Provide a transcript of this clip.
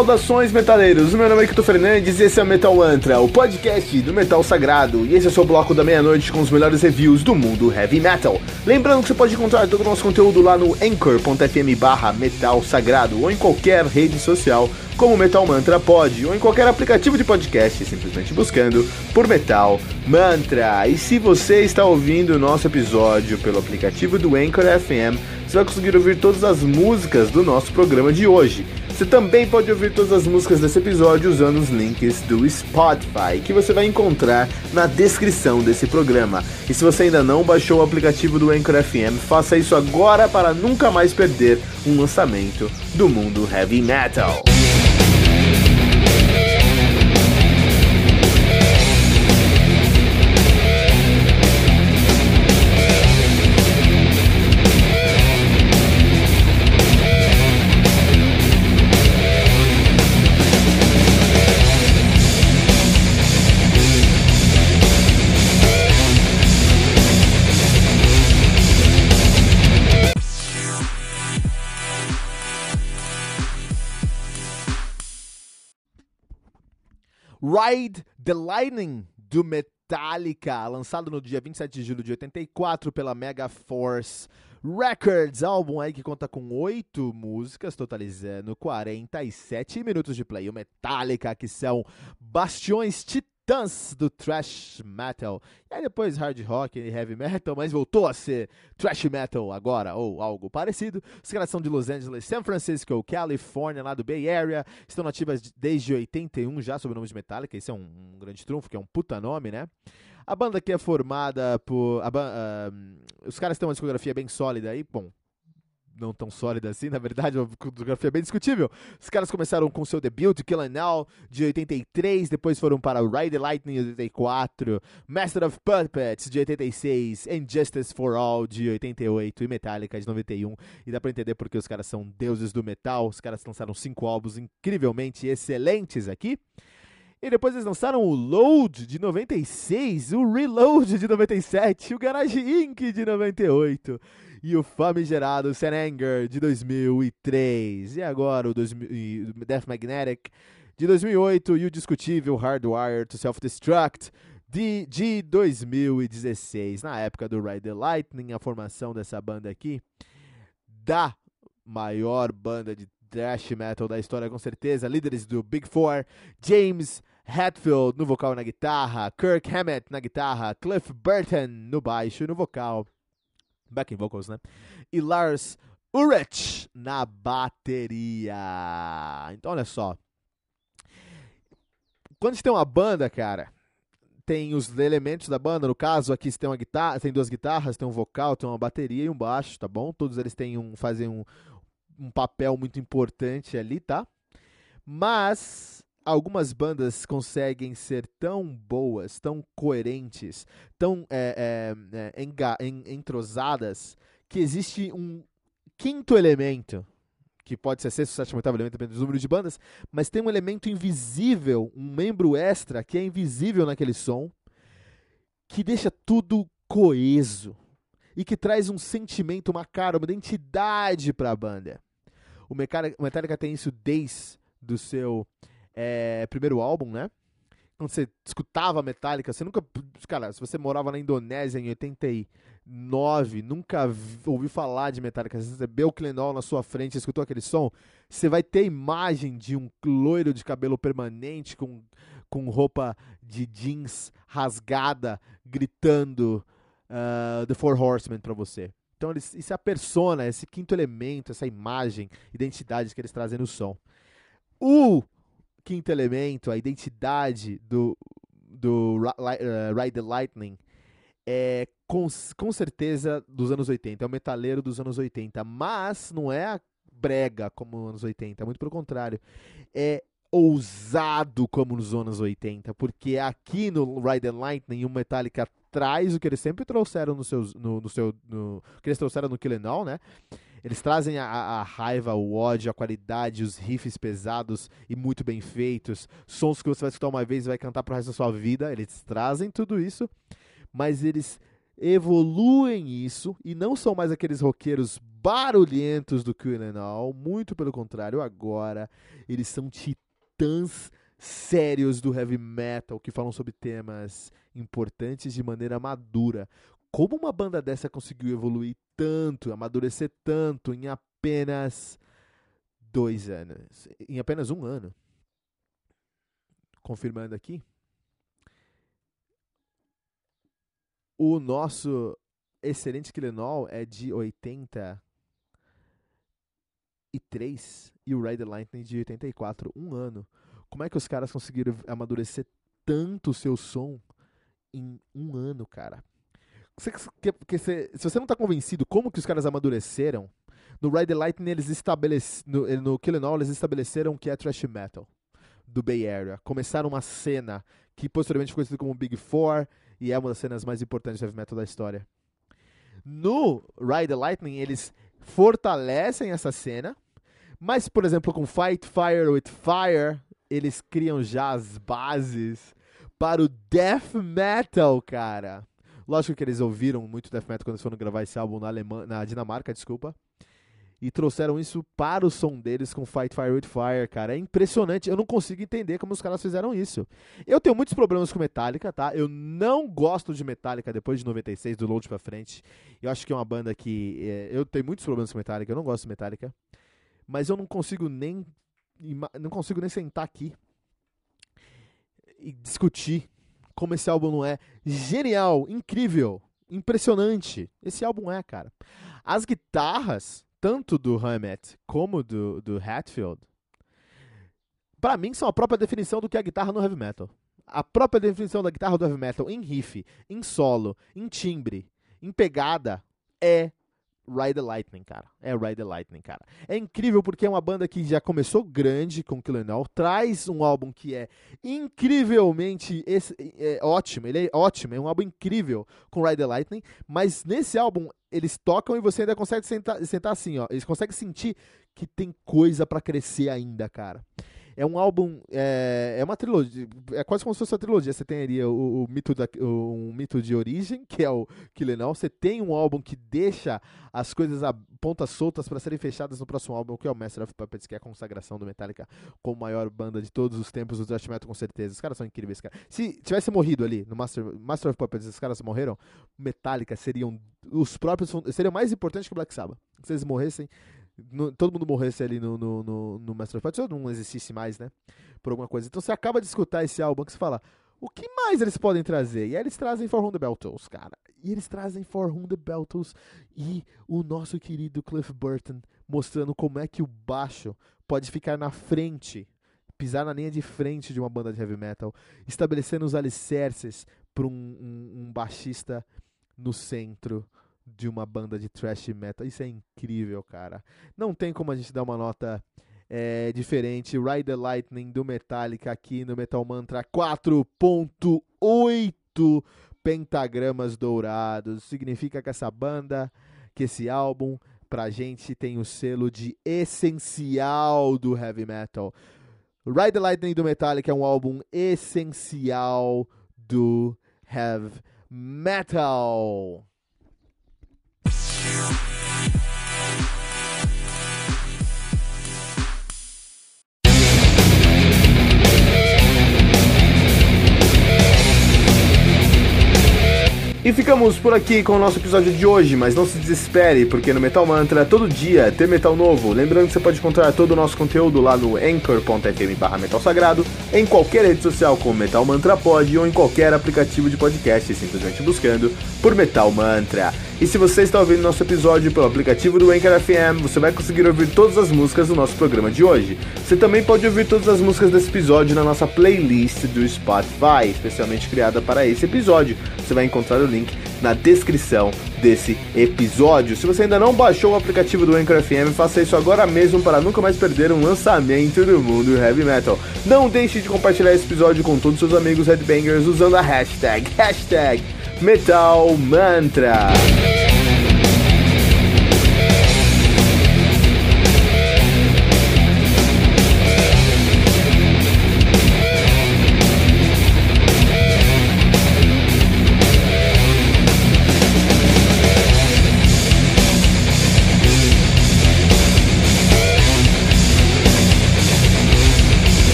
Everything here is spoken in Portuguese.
Saudações, metaleiros! Meu nome é Kito Fernandes e esse é o Metal Mantra, o podcast do Metal Sagrado. E esse é o seu bloco da meia-noite com os melhores reviews do mundo heavy metal. Lembrando que você pode encontrar todo o nosso conteúdo lá no anchor.fm barra Metal Sagrado ou em qualquer rede social como Metal Mantra pode, ou em qualquer aplicativo de podcast, simplesmente buscando por Metal Mantra. E se você está ouvindo o nosso episódio pelo aplicativo do Anchor FM, você vai conseguir ouvir todas as músicas do nosso programa de hoje. Você também pode ouvir todas as músicas desse episódio usando os links do Spotify, que você vai encontrar na descrição desse programa. E se você ainda não baixou o aplicativo do Anchor FM, faça isso agora para nunca mais perder um lançamento do mundo heavy metal. Ride the Lightning do Metallica, lançado no dia 27 de julho de 84 pela Mega Force Records, álbum aí que conta com oito músicas, totalizando 47 minutos de play. O Metallica, que são bastiões titãs titãs do thrash metal. E aí depois hard rock e heavy metal, mas voltou a ser thrash metal agora, ou algo parecido. Os caras são de Los Angeles, San Francisco, Califórnia, lá do Bay Area. Estão nativas desde 81 já sob o nome de Metallica. Esse é um, um grande trunfo, que é um puta nome, né? A banda aqui é formada por. A, uh, os caras têm uma discografia bem sólida aí. Bom, não tão sólida assim, na verdade, uma fotografia bem discutível. Os caras começaram com seu debut, Kill and Now, de 83, depois foram para Ride the Lightning, de 84, Master of Puppets, de 86, Injustice for All, de 88, e Metallica, de 91. E dá pra entender porque os caras são deuses do metal, os caras lançaram cinco álbuns incrivelmente excelentes aqui. E depois eles lançaram o Load de 96, o Reload de 97, o Garage Inc. de 98 e o famigerado Serenger de 2003. E agora o 2000, Death Magnetic de 2008 e o discutível Hardwire to Self-Destruct de, de 2016. Na época do Ride the Lightning, a formação dessa banda aqui, da maior banda de thrash metal da história, com certeza. Líderes do Big Four, James Hetfield no vocal e na guitarra, Kirk Hammett na guitarra, Cliff Burton no baixo e no vocal backing vocals, né? E Lars Ulrich na bateria. Então, olha só. Quando você tem uma banda, cara, tem os elementos da banda. No caso, aqui você tem uma guitarra, tem duas guitarras, tem um vocal, tem uma bateria e um baixo, tá bom? Todos eles têm um, fazem um, um papel muito importante ali, tá? Mas algumas bandas conseguem ser tão boas, tão coerentes, tão é, é, é, entrosadas, que existe um quinto elemento, que pode ser sexto, sétimo, oitavo elemento, dependendo do número de bandas, mas tem um elemento invisível, um membro extra, que é invisível naquele som, que deixa tudo coeso e que traz um sentimento, uma cara, uma identidade para a banda. O Metallica tem isso desde do seu é, primeiro álbum, né? Quando você escutava Metallica, você nunca. Cara, se você morava na Indonésia em 89, nunca ouviu falar de Metallica, você recebeu o Clenol na sua frente, escutou aquele som, você vai ter imagem de um loiro de cabelo permanente com, com roupa de jeans rasgada, gritando uh, The Four Horsemen pra você. Então, isso é a persona, esse quinto elemento, essa imagem, identidade que eles trazem no som. O quinto elemento, a identidade do, do uh, Ride the Lightning é com, com certeza dos anos 80, é o metaleiro dos anos 80, mas não é a brega como nos anos 80, muito pelo contrário. É ousado como nos anos 80, porque aqui no Ride the Lightning o Metallica traz o que eles sempre trouxeram no, seus, no, no seu. No, que eles trouxeram no Kill né? Eles trazem a, a, raiva, o ódio, a qualidade, os riffs pesados e muito bem feitos, sons que você vai escutar uma vez e vai cantar pro resto da sua vida. Eles trazem tudo isso, mas eles evoluem isso e não são mais aqueles roqueiros barulhentos do All, muito pelo contrário, agora eles são titãs sérios do heavy metal que falam sobre temas importantes de maneira madura. Como uma banda dessa conseguiu evoluir tanto, amadurecer tanto em apenas dois anos? Em apenas um ano. Confirmando aqui. O nosso excelente Killenol é de 83 e o Ride the Lightning de 84. Um ano. Como é que os caras conseguiram amadurecer tanto o seu som em um ano, cara? Você, que, que, se, se você não está convencido como que os caras amadureceram, no Ride the Lightning eles estabeleceram, no, no Kill All, eles estabeleceram que é thrash metal do Bay Area. Começaram uma cena que posteriormente foi conhecida como Big Four e é uma das cenas mais importantes do heavy metal da história. No Ride the Lightning eles fortalecem essa cena, mas por exemplo com Fight Fire with Fire eles criam já as bases para o death metal, cara. Lógico que eles ouviram muito death metal quando eles foram gravar esse álbum na, Alemanha, na Dinamarca, desculpa. E trouxeram isso para o som deles com Fight Fire with Fire, cara. É impressionante. Eu não consigo entender como os caras fizeram isso. Eu tenho muitos problemas com Metallica, tá? Eu não gosto de Metallica depois de 96, do Load pra frente. Eu acho que é uma banda que. É, eu tenho muitos problemas com Metallica, eu não gosto de Metallica. Mas eu não consigo nem não consigo nem sentar aqui e discutir como esse álbum não é genial, incrível, impressionante. Esse álbum é, cara. As guitarras, tanto do Hammett como do, do Hatfield, para mim são a própria definição do que é a guitarra no heavy metal. A própria definição da guitarra do heavy metal em riff, em solo, em timbre, em pegada é Ride the Lightning, cara. É Ride the Lightning, cara. É incrível porque é uma banda que já começou grande com Killer All, traz um álbum que é incrivelmente esse, é, ótimo, ele é ótimo, é um álbum incrível com Ride the Lightning, mas nesse álbum eles tocam e você ainda consegue sentar, sentar assim, ó, eles conseguem sentir que tem coisa para crescer ainda, cara. É um álbum, é, é uma trilogia, é quase como se fosse uma trilogia. Você ali o, o mito da, o, um mito de origem, que é o Killenal. Você tem um álbum que deixa as coisas a pontas soltas para serem fechadas no próximo álbum, que é o Master of Puppets, que é a consagração do Metallica como maior banda de todos os tempos do thrash metal, com certeza. Os caras são incríveis, cara. Se tivesse morrido ali no Master, Master of Puppets, os caras morreram, Metallica seriam os próprios, seriam mais importantes que o Black Sabbath. Se eles morressem, no, todo mundo morresse ali no, no, no, no Master of Puppets, não existisse mais, né? Por alguma coisa. Então você acaba de escutar esse álbum que você fala, o que mais eles podem trazer? E aí eles trazem For the Beltles, cara. E eles trazem For the Beltles e o nosso querido Cliff Burton mostrando como é que o baixo pode ficar na frente, pisar na linha de frente de uma banda de heavy metal, estabelecendo os alicerces para um, um, um baixista no centro de uma banda de thrash metal. Isso é incrível, cara. Não tem como a gente dar uma nota é, diferente. Ride the Lightning do Metallica aqui no Metal Mantra 4.8 pentagramas dourados. Significa que essa banda, que esse álbum, pra gente tem o selo de essencial do heavy metal. Ride the Lightning do Metallica é um álbum essencial do heavy metal. E ficamos por aqui com o nosso episódio de hoje, mas não se desespere, porque no Metal Mantra todo dia tem metal novo. Lembrando que você pode encontrar todo o nosso conteúdo lá no anchor.fm barra metal sagrado, em qualquer rede social como Metal Mantra Pod ou em qualquer aplicativo de podcast, simplesmente buscando por Metal Mantra. E se você está ouvindo nosso episódio pelo aplicativo do Anchor FM, você vai conseguir ouvir todas as músicas do nosso programa de hoje. Você também pode ouvir todas as músicas desse episódio na nossa playlist do Spotify, especialmente criada para esse episódio. Você vai encontrar o link na descrição desse episódio. Se você ainda não baixou o aplicativo do Anchor FM, faça isso agora mesmo para nunca mais perder um lançamento do mundo heavy metal. Não deixe de compartilhar esse episódio com todos os seus amigos headbangers usando a hashtag, hashtag Metal Mantra.